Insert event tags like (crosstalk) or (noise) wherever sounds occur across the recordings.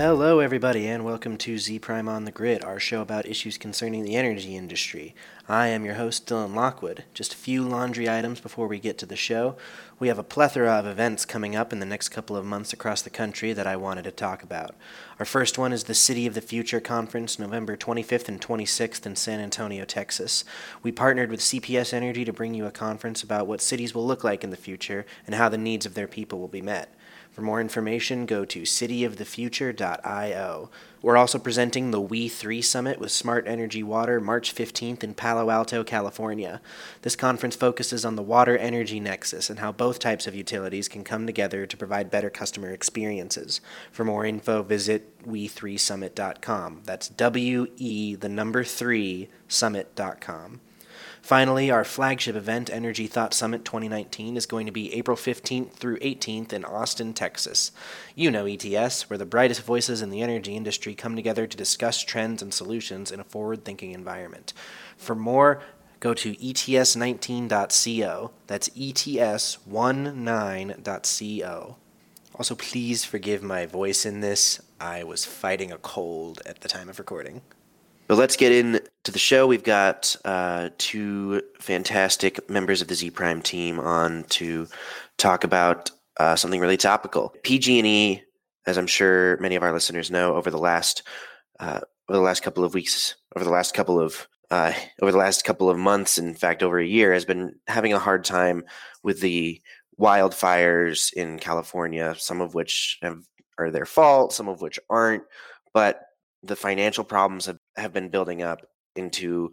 Hello, everybody, and welcome to Zpryme on the Grid, our show about issues concerning the energy industry. I am your host, Dylan Lockwood. Just a few laundry items before we get to the show. We have a plethora of events coming up in the next couple of months across the country that I wanted to talk about. Our first one is the City of the Future Conference, November 25th and 26th in San Antonio, Texas. We partnered with CPS Energy to bring you a conference about what cities will look like in the future and how the needs of their people will be met. For more information, go to cityofthefuture.io. We're also presenting the We3 Summit with Smart Energy Water March 15th in Palo Alto, California. This conference focuses on the water energy nexus and how both types of utilities can come together to provide better customer experiences. For more info, visit we3summit.com. That's W E, the number 3, summit.com. Finally, our flagship event, Energy Thought Summit 2019, is going to be April 15th through 18th in Austin, Texas. You know ETS, where the brightest voices in the energy industry come together to discuss trends and solutions in a forward thinking environment. For more, go to ets19.co. That's ets19.co. Also, please forgive my voice in this. I was fighting a cold at the time of recording. But let's get into the show. We've got uh, two fantastic members of the Zpryme team on to talk about uh, something really topical. PG&E, as I'm sure many of our listeners know, over the last uh, over the last couple of weeks, over the last couple of uh, over the last couple of months, in fact, over a year, has been having a hard time with the wildfires in California. Some of which have, are their fault, some of which aren't, but the financial problems have, have been building up into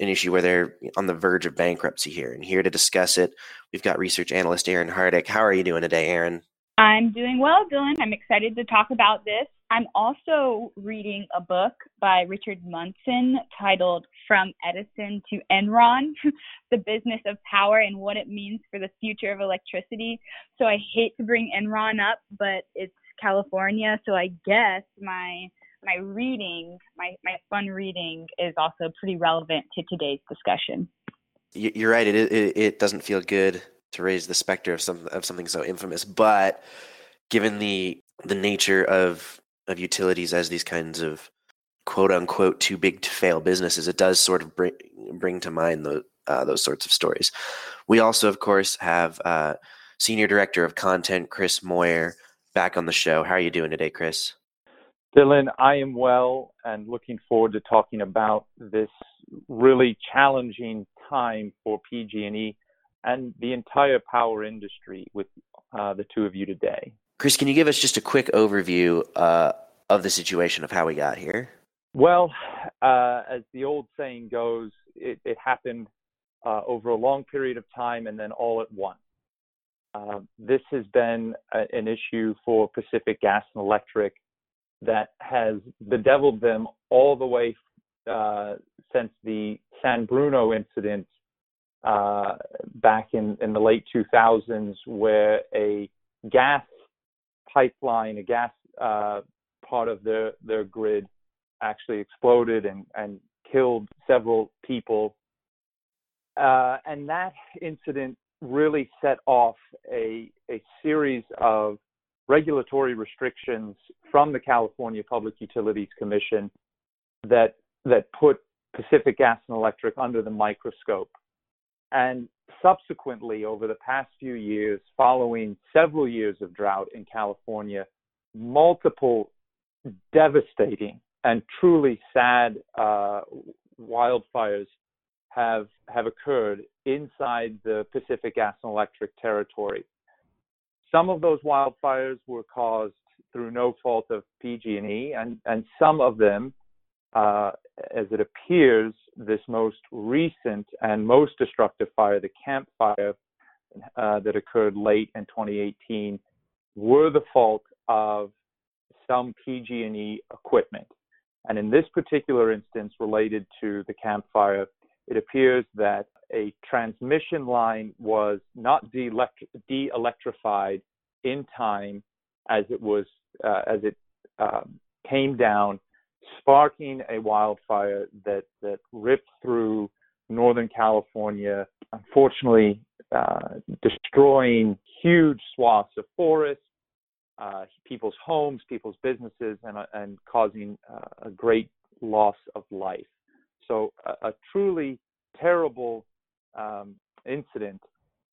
an issue where they're on the verge of bankruptcy here. And here to discuss it, we've got research analyst Erin Hardick. How are you doing today, Aaron? I'm doing well, Dylan. I'm excited to talk about this. I'm also reading a book by Richard Munson titled From Edison to Enron (laughs) The Business of Power and What It Means for the Future of Electricity. So I hate to bring Enron up, but it's California. So I guess my my reading, my, my fun reading is also pretty relevant to today's discussion. You're right. It, it, it doesn't feel good to raise the specter of some of something so infamous, but given the the nature of of utilities as these kinds of quote unquote too big to fail businesses, it does sort of bring bring to mind the, uh, those sorts of stories. We also, of course, have uh, senior director of content Chris Moyer back on the show. How are you doing today, Chris? Dylan, I am well and looking forward to talking about this really challenging time for PG&E and the entire power industry with uh, the two of you today. Chris, can you give us just a quick overview uh, of the situation of how we got here? Well, uh, as the old saying goes, it, it happened uh, over a long period of time and then all at once. Uh, this has been a, an issue for Pacific Gas and Electric that has bedeviled them all the way uh, since the San Bruno incident uh, back in, in the late 2000s, where a gas pipeline, a gas uh, part of their, their grid actually exploded and, and killed several people. Uh, and that incident really set off a, a series of regulatory restrictions from the California Public Utilities Commission that that put Pacific Gas and Electric under the microscope. And subsequently, over the past few years, following several years of drought in California, multiple devastating and truly sad uh, wildfires have have occurred inside the Pacific Gas and Electric territory. Some of those wildfires were caused through no fault of PG&E, and and some of them, uh, as it appears, this most recent and most destructive fire, the Camp Fire, uh, that occurred late in 2018, were the fault of some PG&E equipment. And in this particular instance, related to the Camp Fire, it appears that a transmission line was not de-electrified in time as it was uh, as it um, came down, sparking a wildfire that that ripped through Northern California, unfortunately uh, destroying huge swaths of forest, uh, people's homes, people's businesses, and, uh, and causing uh, a great loss of life. So a, a truly terrible um, incident,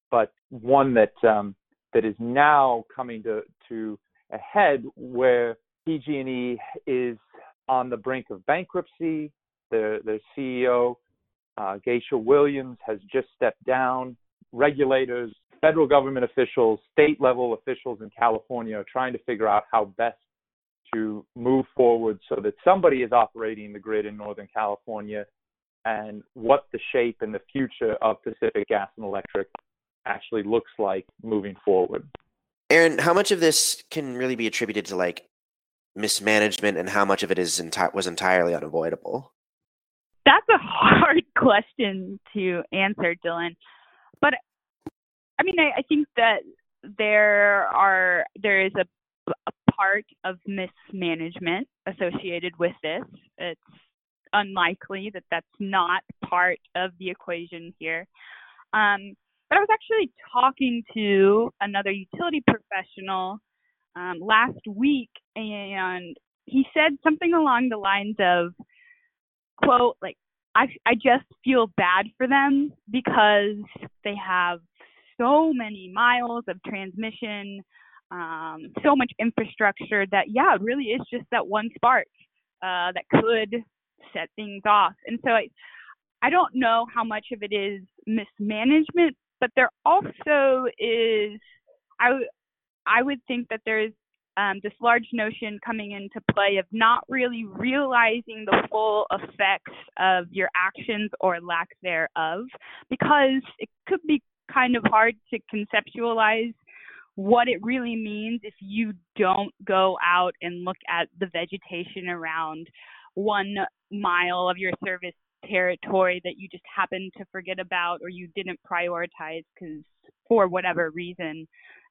but one that um, that is now coming to to a head where PG&E is on the brink of bankruptcy. Their their CEO, uh, Geisha Williams, has just stepped down. Regulators, federal government officials, state level officials in California are trying to figure out how best to move forward so that somebody is operating the grid in Northern California and what the shape and the future of Pacific Gas and Electric actually looks like moving forward. Erin, how much of this can really be attributed to like mismanagement and how much of it is enti- was entirely unavoidable? That's a (laughs) hard question to answer, Dylan. But I mean, I, I think that there are there is a, a part of mismanagement associated with this. It's unlikely that that's not part of the equation here. Um, but I was actually talking to another utility professional um, last week, and he said something along the lines of, "quote like I I just feel bad for them because they have so many miles of transmission, um, so much infrastructure that yeah, it really is just that one spark uh, that could set things off. And so I, I don't know how much of it is mismanagement, but there also is, I, I would think that there's um, this large notion coming into play of not really realizing the full effects of your actions or lack thereof, because it could be kind of hard to conceptualize what it really means if you don't go out and look at the vegetation around one mile of your service territory that you just happened to forget about or you didn't prioritize because for whatever reason.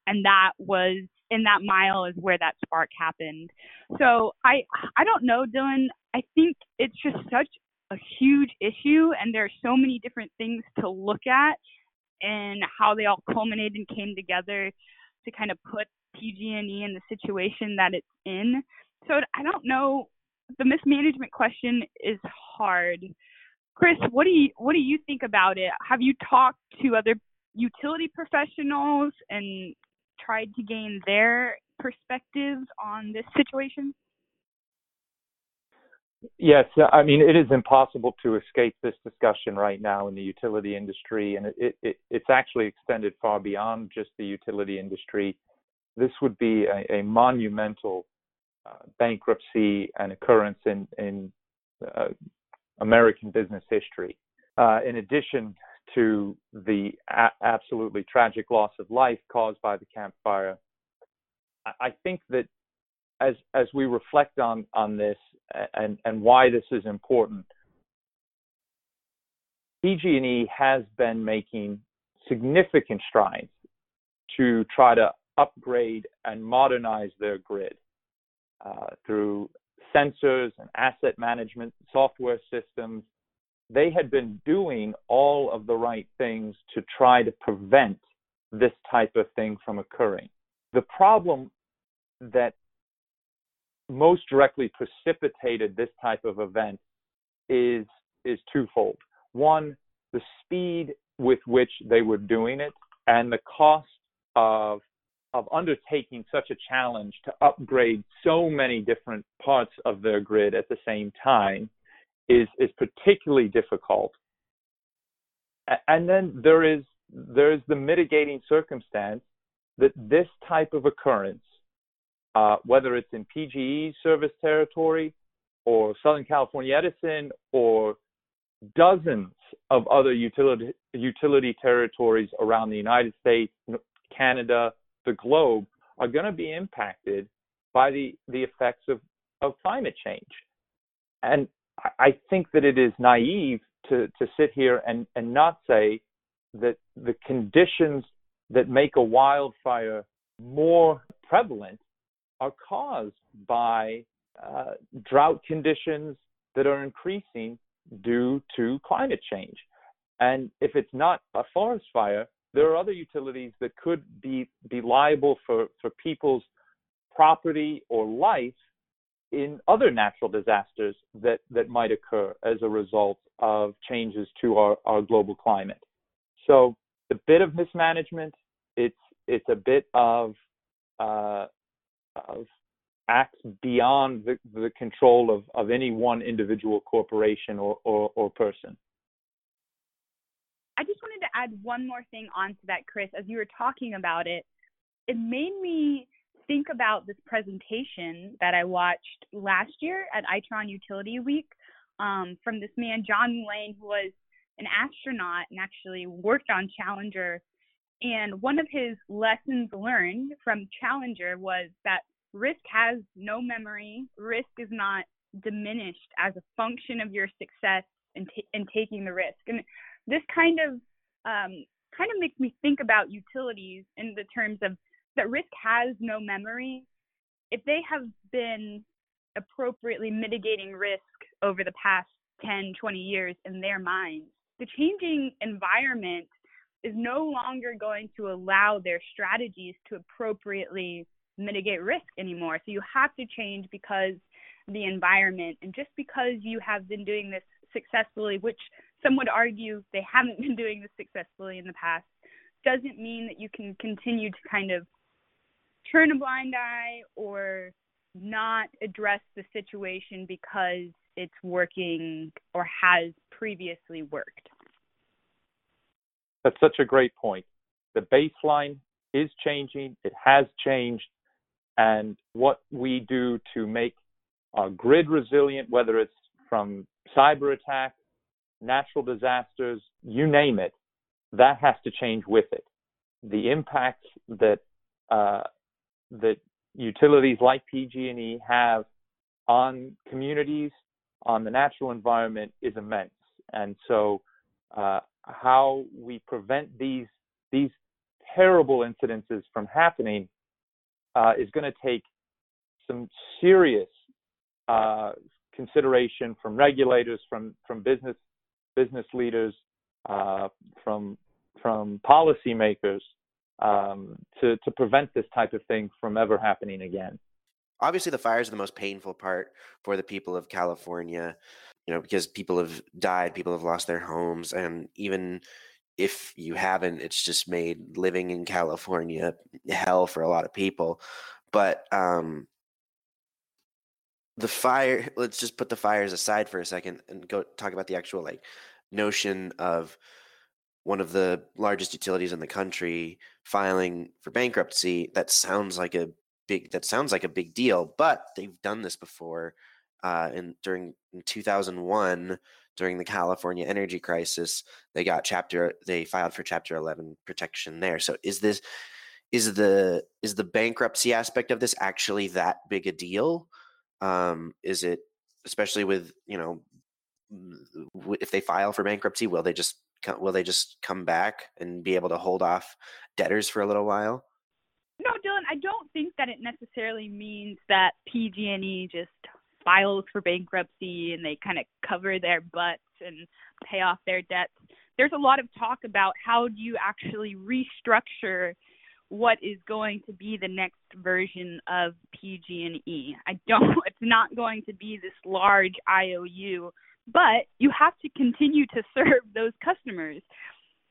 And that was in that mile is where that spark happened. So i i don't know dylan. I think it's just such a huge issue and there are so many different things to look at and how they all culminated and came together to kind of put PG&E in the situation that it's in. So I don't know. The mismanagement question is hard. Chris, what do you what do you think about it? Have you talked to other utility professionals and tried to gain their perspectives on this situation? Yes, I mean it is impossible to escape this discussion right now in the utility industry, and it, it, it's actually extended far beyond just the utility industry. This would be a, a monumental uh, bankruptcy and occurrence in in uh, American business history. Uh, in addition to the a- absolutely tragic loss of life caused by the Camp Fire, I, I think that as as we reflect on on this and and why this is important, PG&E has been making significant strides to try to upgrade and modernize their grid uh, through sensors and asset management software systems. They had been doing all of the right things to try to prevent this type of thing from occurring. The problem that most directly precipitated this type of event is is twofold. One, the speed with which they were doing it and the cost of of undertaking such a challenge to upgrade so many different parts of their grid at the same time is is particularly difficult. And then there is there is the mitigating circumstance that this type of occurrence uh, whether it's in PGE service territory or Southern California Edison or dozens of other utility utility territories around the United States, Canada, the globe are going to be impacted by the the effects of of climate change. And I think that it is naive to to sit here and and not say that the conditions that make a wildfire more prevalent are caused by uh, drought conditions that are increasing due to climate change. And if it's not a forest fire, there are other utilities that could be, be liable for, for people's property or life in other natural disasters that, that might occur as a result of changes to our, our global climate. So a bit of mismanagement, it's it's a bit of uh, of acts beyond the, the control of, of any one individual corporation or, or, or person. I just wanted to add one more thing onto that, Chris. As you were talking about it, it made me think about this presentation that I watched last year at Itron Utility Week um, from this man, John Mullane, who was an astronaut and actually worked on Challenger. And one of his lessons learned from Challenger was that risk has no memory, risk is not diminished as a function of your success in, t- in taking the risk. And this kind of um, kind of makes me think about utilities in the terms of that risk has no memory. If they have been appropriately mitigating risk over the past 10, 20 years in their minds, the changing environment is no longer going to allow their strategies to appropriately mitigate risk anymore. So you have to change because the environment and just because you have been doing this successfully, which some would argue they haven't (laughs) been doing this successfully in the past, doesn't mean that you can continue to kind of turn a blind eye or not address the situation because it's working or has previously worked. That's such a great point. The baseline is changing, it has changed, and what we do to make our grid resilient, whether it's from cyber attacks, natural disasters, you name it, that has to change with it. The impacts that uh, that utilities like PG&E have on communities, on the natural environment is immense. And so, uh, how we prevent these these terrible incidences from happening uh, is going to take some serious uh, consideration from regulators, from from business business leaders, uh, from from policymakers um, to to prevent this type of thing from ever happening again. Obviously, the fires are the most painful part for the people of California. You know, because people have died, people have lost their homes, and even if you haven't, it's just made living in California hell for a lot of people. But um, the fire, let's just put the fires aside for a second and go talk about the actual like notion of one of the largest utilities in the country filing for bankruptcy. That sounds like a big that sounds like a big deal, but they've done this before. Uh, in during in 2001 during the California energy crisis, they got chapter they filed for chapter 11 protection there. So is this is the is the bankruptcy aspect of this actually that big a deal? Um, is it especially with, you know, if they file for bankruptcy, will they just will they just come back and be able to hold off debtors for a little while? No, Dylan, I don't think that it necessarily means that PG&E just files for bankruptcy and they kind of cover their butts and pay off their debts. There's a lot of talk about how do you actually restructure what is going to be the next version of PG&E. I don't (laughs) it's not going to be this large IOU, but you have to continue to serve those customers.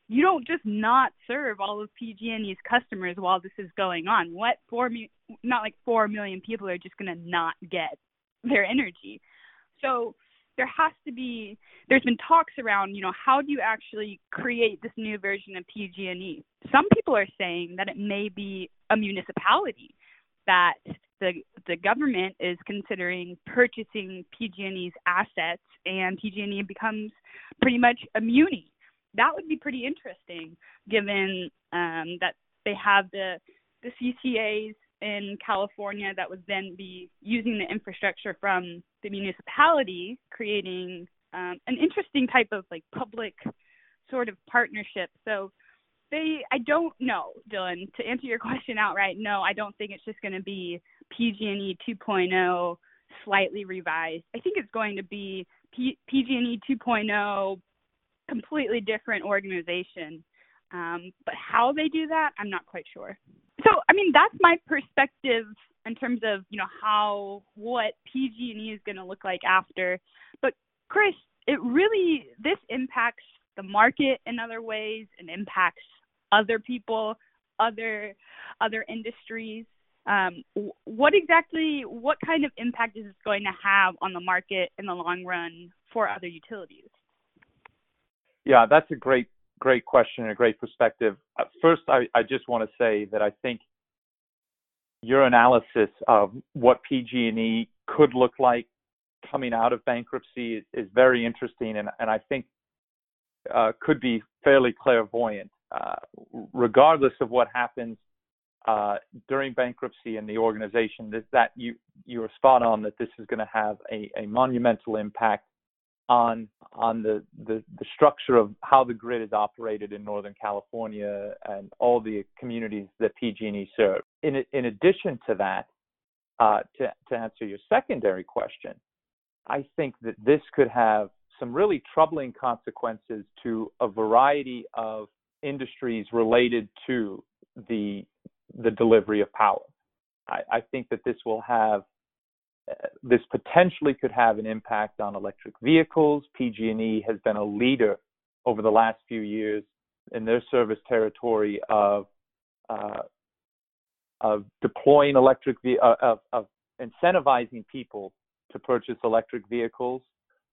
You don't just not serve all of PG&E's customers while this is going on. What 4 not like 4 million people are just going to not get their energy. So there has to be there's been talks around you know how do you actually create this new version of PG&E some people are saying that it may be a municipality that the the government is considering purchasing PG&E's assets and PG&E becomes pretty much a muni that would be pretty interesting given um, that they have the the CCAs in California that would then be using the infrastructure from the municipality, creating um, an interesting type of like public sort of partnership. So they, I don't know, Dylan. To answer your (laughs) question outright, no, I don't think it's just going to be PG&E 2.0 slightly revised. I think it's going to be P- PG&E 2.0 completely different organization. Um, but how they do that, I'm not quite sure so I mean that's my perspective in terms of you know how what PG&E is going to look like after. But Chris, it really this impacts the market in other ways and impacts other people, other other industries. Um, what exactly, what kind of impact is this going to have on the market in the long run for other utilities? Yeah, that's a great, great question and a great perspective. Uh, first, I, I just want to say that I think your analysis of what PG&E could look like coming out of bankruptcy is, is very interesting, and, and I think uh, could be fairly clairvoyant. Uh, regardless of what happens uh, during bankruptcy in the organization, that, that you you are spot on that this is going to have a, a monumental impact on on the, the, the structure of how the grid is operated in Northern California and all the communities that PG&E serve. In in addition to that, uh, to to answer your secondary question, I think that this could have some really troubling consequences to a variety of industries related to the the delivery of power. I, I think that this will have this potentially could have an impact on electric vehicles. PG&E has been a leader over the last few years in their service territory of uh, of deploying electric uh, of, of incentivizing people to purchase electric vehicles.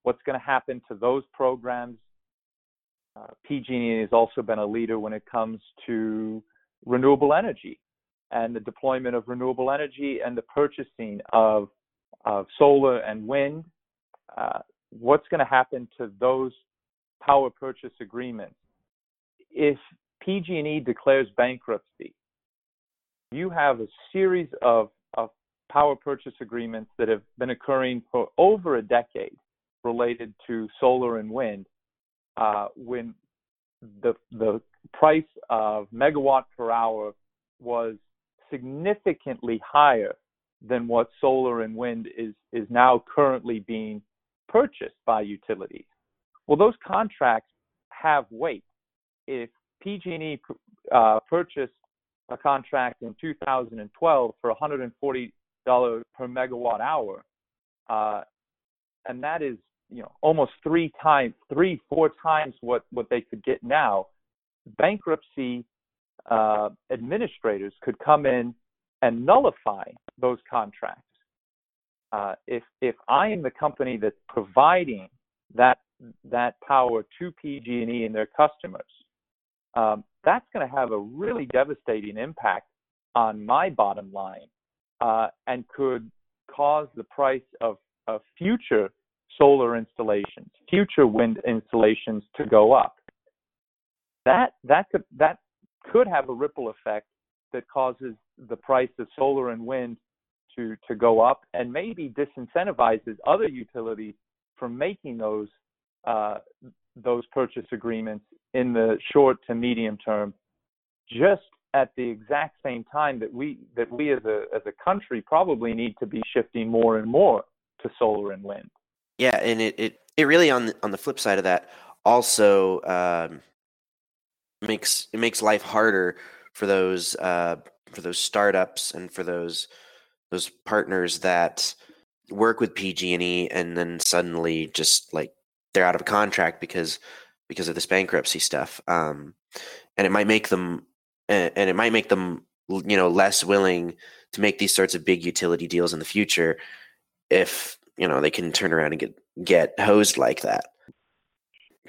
What's going to happen to those programs? Uh, PG&E has also been a leader when it comes to renewable energy and the deployment of renewable energy and the purchasing of, of solar and wind. Uh, what's going to happen to those power purchase agreements? If PG&E declares bankruptcy, you have a series of, of power purchase agreements that have been occurring for over a decade related to solar and wind uh, when the the price of megawatt per hour was significantly higher than what solar and wind is is now currently being purchased by utilities. Well, those contracts have weight. If PG&E uh, purchased a contract in 2012 for $140 per megawatt hour, uh, and that is you know almost three times, three four times what what they could get now. Bankruptcy uh, administrators could come in and nullify those contracts. Uh, if if I am the company that's providing that that power to PG&E and their customers, um, that's going to have a really devastating impact on my bottom line uh, and could cause the price of, of future solar installations, future wind installations to go up. That that could that could have a ripple effect that causes the price of solar and wind to to go up and maybe disincentivizes other utilities from making those uh, those purchase agreements in the short to medium term just at the exact same time that we that we as a as a country probably need to be shifting more and more to solar and wind. Yeah, and it it, it really on the, on the flip side of that also um, makes it makes life harder for those uh, for those startups and for those those partners that work with PG&E and then suddenly just like they're out of contract because because of this bankruptcy stuff. Um, and it might make them and, and it might make them you know less willing to make these sorts of big utility deals in the future if you know they can turn around and get get hosed like that.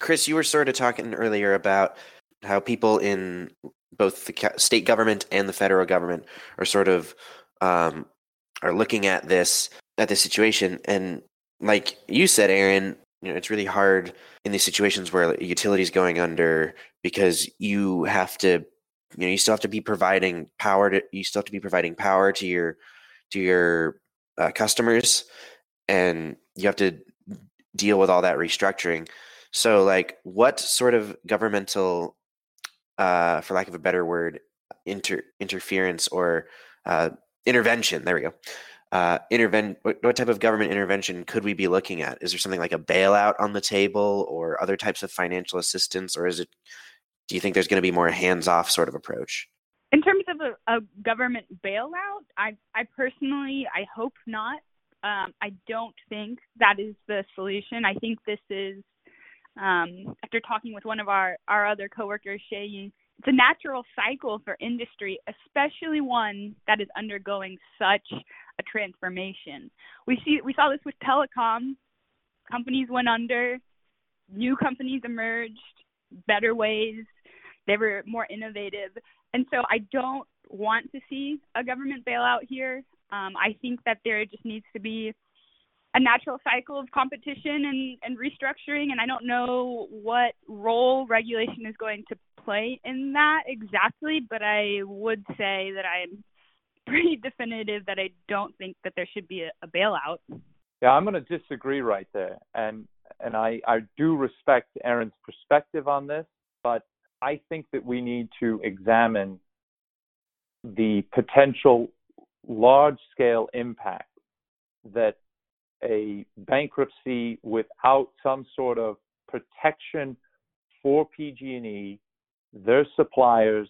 Chris, you were sort of talking earlier about how people in both the state government and the federal government are sort of um, are looking at this at this situation, and like you said, Erin, you know, it's really hard in these situations where utilities going under because you have to, you know, you still have to be providing power to, you still have to be providing power to your to your uh, customers, and you have to deal with all that restructuring. So, like, what sort of governmental, uh, for lack of a better word, inter interference or uh, intervention? There we go. Uh, interven- what, what type of government intervention could we be looking at? Is there something like a bailout on the table, or other types of financial assistance, or is it? Do you think there's going to be more hands-off sort of approach? In terms of a, a government bailout, I I personally I hope not. Um, I don't think that is the solution. I think this is um, after talking with one of our our other coworkers, Shay, it's a natural cycle for industry, especially one that is undergoing such a transformation. We see we saw this with telecom. Companies went under, new companies emerged, better ways. They were more innovative. And so I don't want to see a government bailout here. Um, I think that there just needs to be a natural cycle of competition and, and restructuring, and I don't know what role regulation is going to play in that exactly, but I would say that I'm (laughs) pretty definitive that I don't think that there should be a, a bailout. Yeah, I'm going to disagree right there, and and I I do respect Erin's perspective on this, but I think that we need to examine the potential large scale impact that a bankruptcy without some sort of protection for PG&E, their suppliers,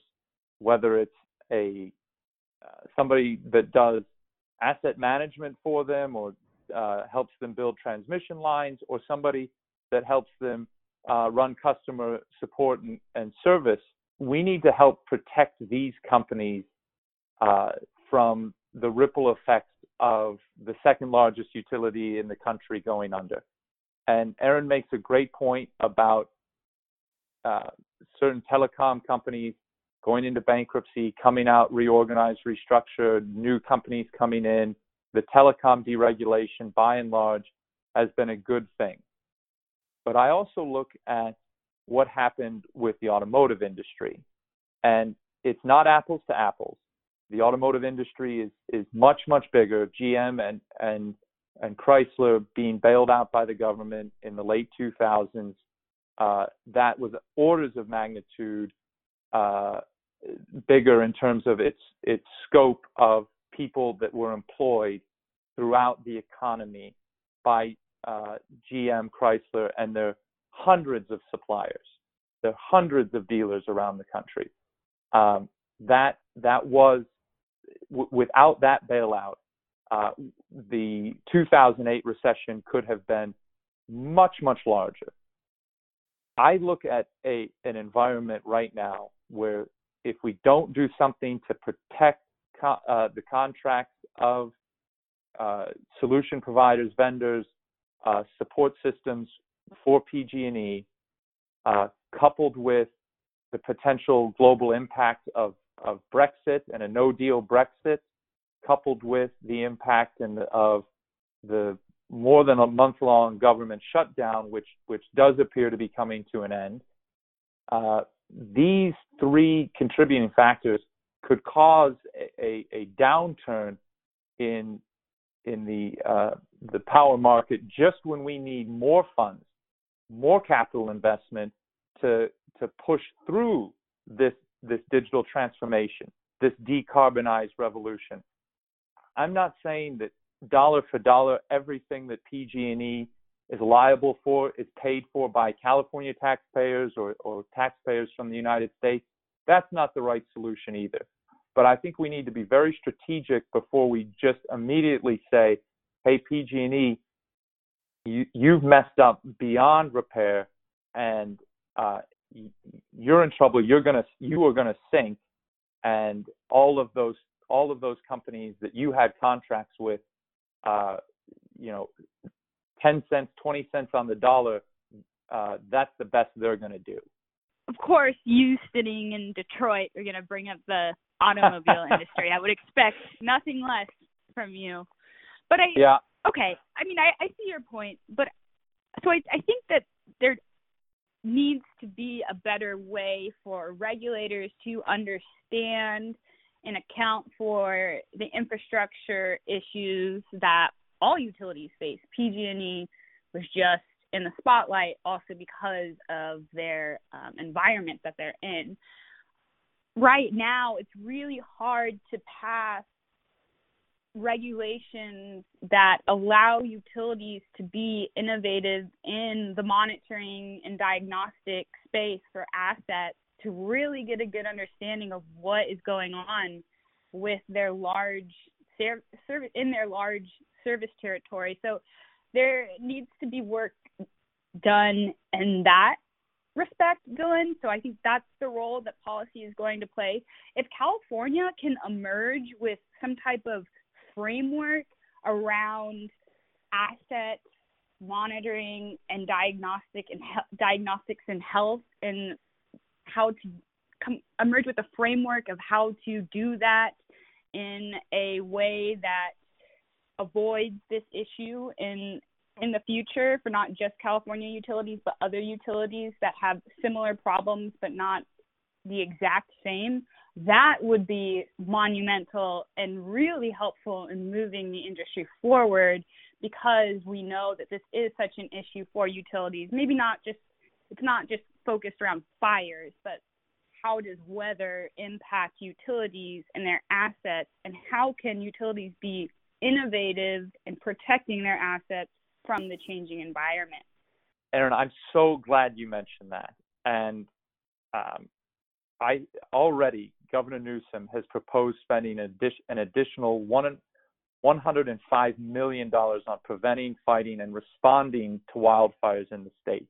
whether it's a uh, somebody that does asset management for them or uh, helps them build transmission lines, or somebody that helps them uh, run customer support and, and, service, we need to help protect these companies uh, from the ripple effects of the second largest utility in the country going under. And Erin makes a great point about uh, certain telecom companies going into bankruptcy, coming out reorganized, restructured, new companies coming in. The telecom deregulation, by and large, has been a good thing. But I also look at what happened with the automotive industry. And it's not apples to apples the automotive industry is is much much bigger. GM and and and Chrysler being bailed out by the government in the late 2000s. Uh, that was orders of magnitude uh, bigger in terms of its its scope of people that were employed throughout the economy by uh, GM, Chrysler, and their hundreds of suppliers. their hundreds of dealers around the country. Um, that that was w- without that bailout, uh, the 2008 recession could have been much, much larger. I look at a an environment right now where if we don't do something to protect co- uh, the contracts of uh, solution providers, vendors, uh, support systems for PG&E, uh, coupled with the potential global impact of of Brexit and a no deal Brexit, coupled with the impact and of the more than a month long government shutdown, which, which does appear to be coming to an end, uh, these three contributing factors could cause a, a, downturn in in the uh, the power market just when we need more funds, more capital investment to to push through this this digital transformation, this decarbonized revolution. I'm not saying that dollar for dollar everything that PG&E is liable for is paid for by California taxpayers or, or taxpayers from the United States. That's not the right solution either. But I think we need to be very strategic before we just immediately say, "Hey, PG&E, you, you've messed up beyond repair, and uh, you're in trouble. You're gonna you are gonna sink, and all of those all of those companies that you had contracts with, uh, you know, ten cents, twenty cents on the dollar. Uh, that's the best they're gonna do. Of course, you sitting in Detroit are gonna bring up the automobile (laughs) industry. I would expect nothing less from you. But I yeah. Okay, I mean, I, I see your point, but so I, I think that there needs to be a better way for regulators to understand and account for the infrastructure issues that all utilities face. PG&E was just in the spotlight also because of their um, environment that they're in. Right now, it's really hard to pass regulations that allow utilities to be innovative in the monitoring and diagnostic space for assets to really get a good understanding of what is going on with their large service in their large service territory. So there needs to be work done in that respect, Dylan. So I think that's the role that policy is going to play. If California can emerge with some type of framework around asset monitoring and diagnostic and he- diagnostics and health and how to come, emerge with a framework of how to do that in a way that avoids this issue in in the future for not just California utilities but other utilities that have similar problems but not the exact same. That would be monumental and really helpful in moving the industry forward because we know that this is such an issue for utilities. Maybe not just it's not just focused around fires but how does weather impact utilities and their assets and how can utilities be innovative in protecting their assets from the changing environment. Erin, I'm so glad you mentioned that. And um, I already Governor Newsom has proposed spending an, addi- an additional one, $105 million on preventing, fighting, and responding to wildfires in the state.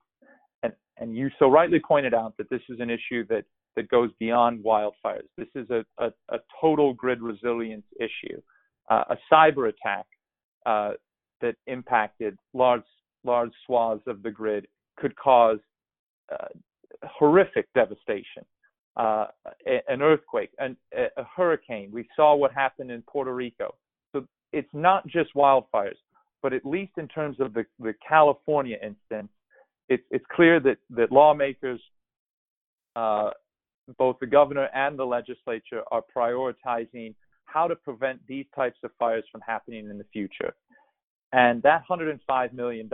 And, you so rightly pointed out that this is an issue that, that goes beyond wildfires. This is a, a, a total grid resilience issue. Uh, a cyber attack uh, that impacted large large swaths of the grid could cause uh, horrific devastation. Uh, an earthquake, an, a hurricane. We saw what happened in Puerto Rico. So it's not just wildfires, but at least in terms of the, the California instance, it's, it's clear that, that lawmakers, uh, both the governor and the legislature, are prioritizing how to prevent these types of fires from happening in the future. And that $105 million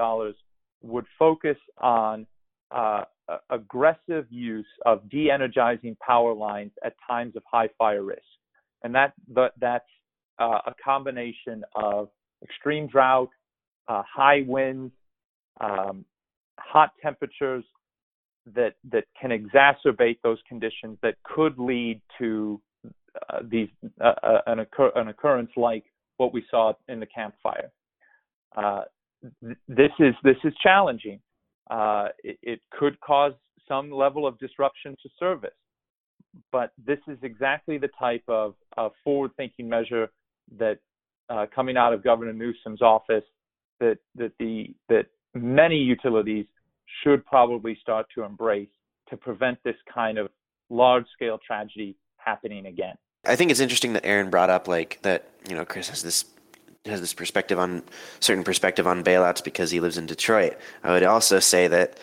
would focus on uh, aggressive use of de energizing power lines at times of high fire risk. And that, that that's uh, a combination of extreme drought, uh, high winds, um, hot temperatures that, that can exacerbate those conditions that could lead to uh, these uh, uh, an, occur- an occurrence like what we saw in the Camp Fire. Uh, th- this is this is challenging. Uh, it, it, could cause some level of disruption to service, but this is exactly the type of, of forward-thinking measure that uh, coming out of Governor Newsom's office that that the that many utilities should probably start to embrace to prevent this kind of large-scale tragedy happening again. I think it's interesting that Erin brought up like that. You know, Chris has this has this perspective on certain perspective on bailouts because he lives in Detroit. I would also say that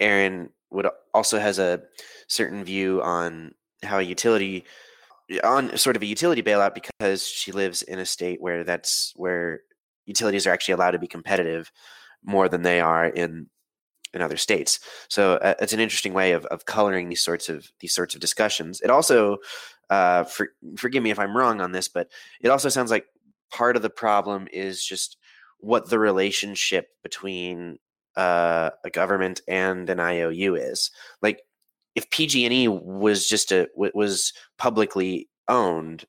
Erin would also has a certain view on how a utility on sort of a utility bailout because she lives in a state where that's where utilities are actually allowed to be competitive more than they are in in other states. So uh, it's an interesting way of, of coloring these sorts of these sorts of discussions. It also, uh, for, forgive me if I'm wrong on this, but it also sounds like part of the problem is just what the relationship between uh, a government and an IOU is. Like if PG&E was just a was publicly owned,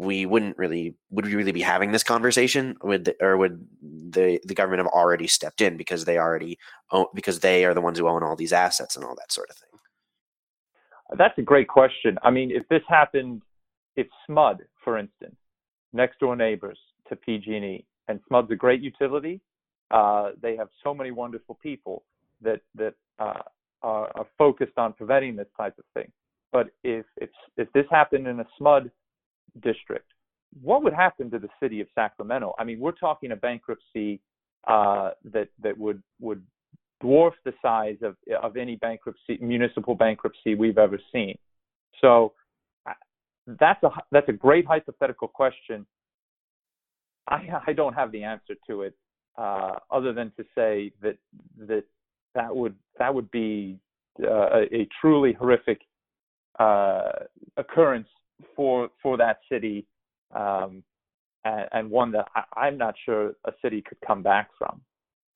we wouldn't really would we really be having this conversation? Would the, or would the the government have already stepped in because they already own because they are the ones who own all these assets and all that sort of thing? That's a great question. I mean if this happened if smud for instance next door neighbors to pg&e and smud's a great utility uh, they have so many wonderful people that that uh, are, are focused on preventing this type of thing. But if if if this happened in a smud district, what would happen to the city of Sacramento? I mean, we're talking a bankruptcy uh, that that would would dwarf the size of of any bankruptcy municipal bankruptcy we've ever seen. So that's a that's a great hypothetical question. I I don't have the answer to it uh, other than to say that that that would that would be uh, a, a, truly horrific uh, occurrence for for that city, um, and, and, one that I, I'm not sure a city could come back from.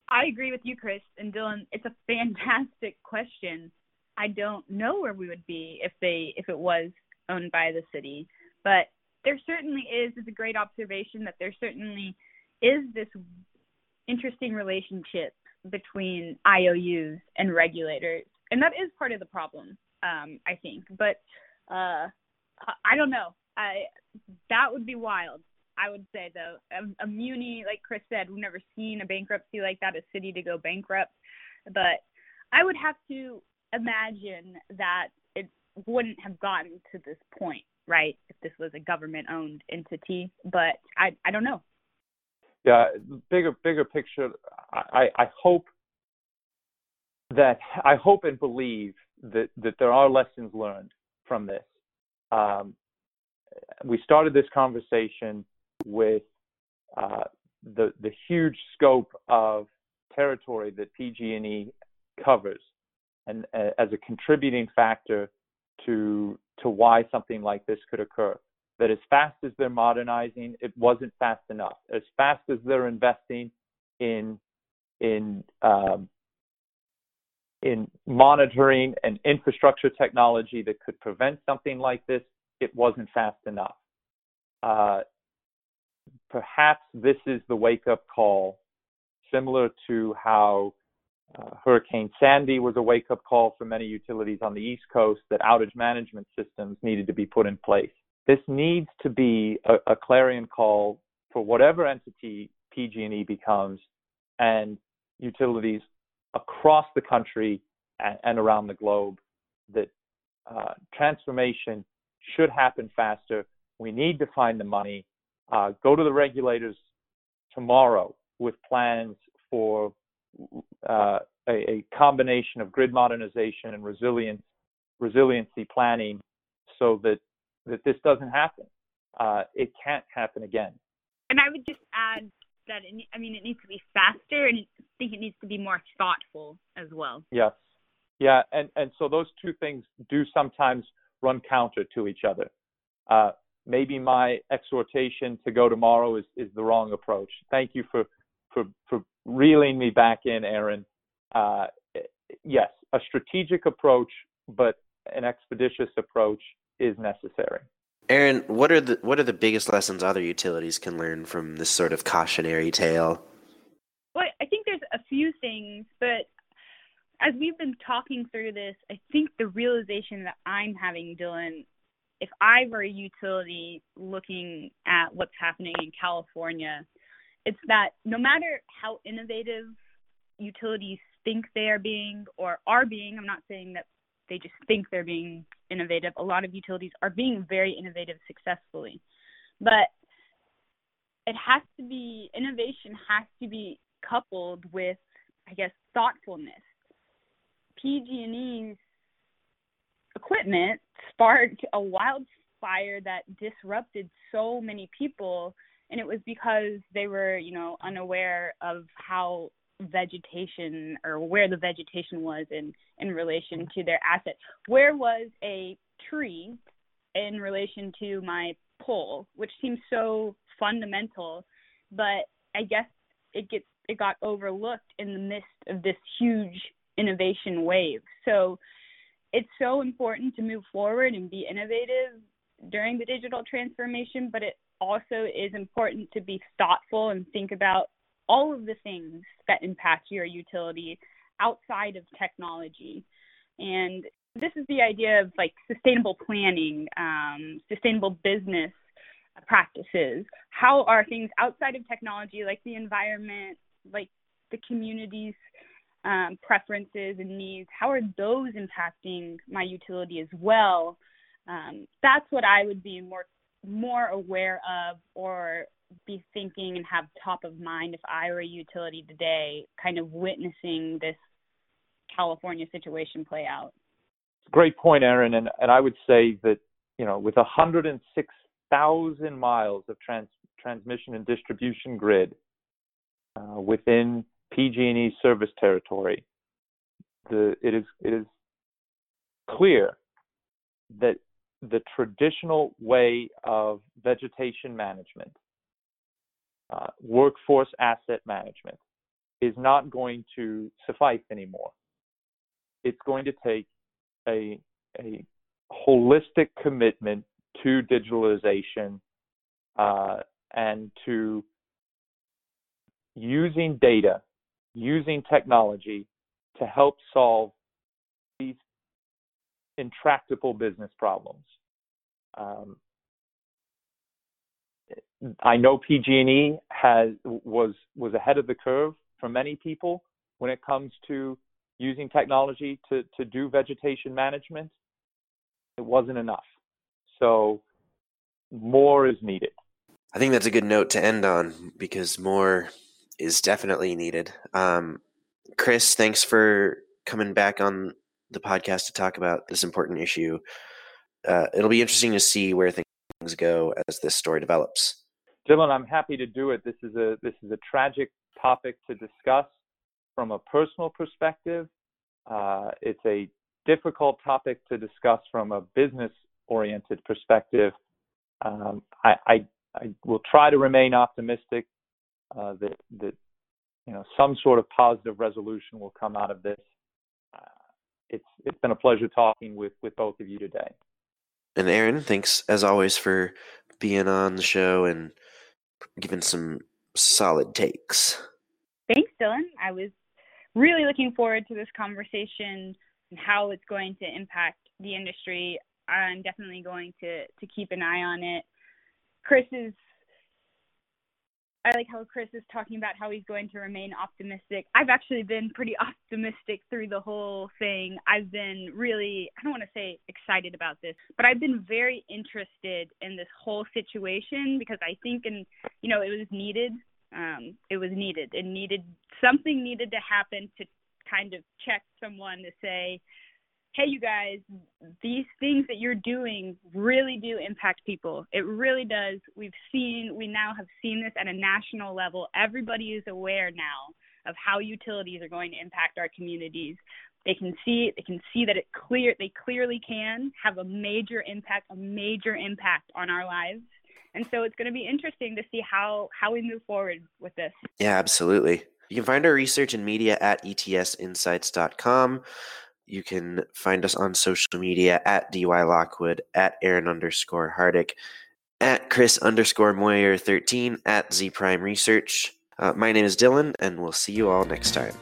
I agree with you, Chris and Dylan. It's a fantastic question. I don't know where we would be if they if it was owned by the city. But there certainly is. It's a great observation that there certainly is this interesting relationship between IOUs and regulators, and that is part of the problem, um, I think. But uh, I don't know. I that would be wild. I would say though, a, a muni, like Chris said, we've never seen a bankruptcy like that, a city to go bankrupt. But I would have to imagine that it wouldn't have gotten to this point, right? If this was a government-owned entity, but I I don't know. Yeah, bigger bigger picture. I I hope that I hope and believe that that there are lessons learned from this. Um, we started this conversation with uh, the the huge scope of territory that PG&E covers, and uh, as a contributing factor to to why something like this could occur. That as fast as they're modernizing, it wasn't fast enough. As fast as they're investing in in um, in monitoring and infrastructure technology that could prevent something like this, it wasn't fast enough. Uh, perhaps this is the wake up call, similar to how uh, Hurricane Sandy was a wake up call for many utilities on the East Coast that outage management systems needed to be put in place. This needs to be a, a clarion call for whatever entity PG&E becomes and utilities across the country and, and around the globe that uh, transformation should happen faster. We need to find the money. Uh, go to the regulators tomorrow with plans for uh, a, a, combination of grid modernization and resilience, resiliency planning so that, that this doesn't happen. Uh, it can't happen again. And I would just add that, it, I mean, it needs to be faster and I think it needs to be more thoughtful as well. Yes. Yeah. And, and so those two things do sometimes run counter to each other. Uh, maybe my exhortation to go tomorrow is, is the wrong approach. Thank you for, for, for reeling me back in, Erin. Uh, yes, a strategic approach, but an expeditious approach is necessary. Erin, what are the what are the biggest lessons other utilities can learn from this sort of cautionary tale? Well, I think there's a few things, but as we've been talking through this, I think the realization that I'm having, Dylan, if I were a utility looking at what's happening in California, it's that no matter how innovative utilities think they are being or are being, I'm not saying that they just think they're being innovative. A lot of utilities are being very innovative successfully. But it has to be innovation has to be coupled with I guess thoughtfulness. PG&E's equipment sparked a wildfire that disrupted so many people and it was because they were you know unaware of how vegetation or where the vegetation was in in relation to their asset where was a tree in relation to my pole which seems so fundamental but i guess it gets it got overlooked in the midst of this huge innovation wave so it's so important to move forward and be innovative during the digital transformation, but it also is important to be thoughtful and think about all of the things that impact your utility outside of technology. And this is the idea of like sustainable planning, um, sustainable business practices. How are things outside of technology, like the environment, like the communities um, preferences and needs, how are those impacting my utility as well? Um, that's what I would be more more aware of or be thinking and have top of mind if I were a utility today, kind of witnessing this California situation play out. Great point, Erin. And, and I would say that, you know, with 106,000 miles of trans, transmission and distribution grid uh, within PG&E service territory, the, it is it is clear that the traditional way of vegetation management, uh, workforce asset management, is not going to suffice anymore. It's going to take a, a holistic commitment to digitalization uh, and to using data, using technology to help solve these intractable business problems. Um, I know PG&E has was was ahead of the curve for many people when it comes to using technology to to do vegetation management. It wasn't enough, so more is needed. I think that's a good note to end on because more is definitely needed. Um, Chris, thanks for coming back on the podcast to talk about this important issue. Uh, it'll be interesting to see where things go as this story develops. Dylan, I'm happy to do it. This is a this is a tragic topic to discuss from a personal perspective. Uh, it's a difficult topic to discuss from a business oriented perspective. Um, I, I, I, will try to remain optimistic uh, that that you know some sort of positive resolution will come out of this. Uh, it's it's been a pleasure talking with with both of you today. And Erin, thanks as always for being on the show and giving some solid takes. Thanks, Dylan. I was really looking forward to this conversation and how it's going to impact the industry. I'm definitely going to to keep an eye on it. Chris is I like how Chris is talking about how he's going to remain optimistic. I've actually been pretty (laughs) optimistic through the whole thing. I've been really, I don't want to say excited about this, but I've been very interested in this whole situation because I think, and you know, it was needed. Um, it was needed. It needed something needed to happen to kind of check someone to say, hey, you guys, these things that you're doing really do impact people. It really does. We've seen, we now have seen this at a national level. Everybody is aware now of how utilities are going to impact our communities. They can see they can see that it clear they clearly can have a major impact, a major impact on our lives. And so it's going to be interesting to see how how we move forward with this. Yeah, absolutely. You can find our research and media at etsinsights.com. You can find us on social media at DY Lockwood, at Erin underscore Hardick, at Chris underscore Moyer 13, at Zpryme Research. Uh, my name is Dylan, and we'll see you all next time.